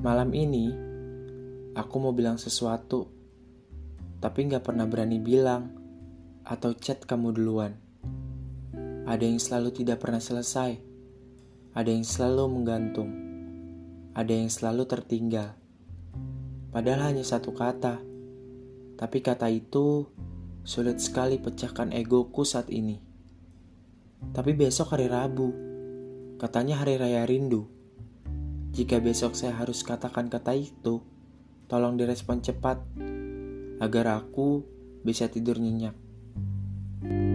Malam ini, aku mau bilang sesuatu, tapi nggak pernah berani bilang atau chat kamu duluan. Ada yang selalu tidak pernah selesai, ada yang selalu menggantung, ada yang selalu tertinggal. Padahal hanya satu kata, tapi kata itu sulit sekali pecahkan egoku saat ini. Tapi besok hari Rabu, katanya hari raya rindu. Jika besok saya harus katakan kata itu, tolong direspon cepat agar aku bisa tidur nyenyak. thank you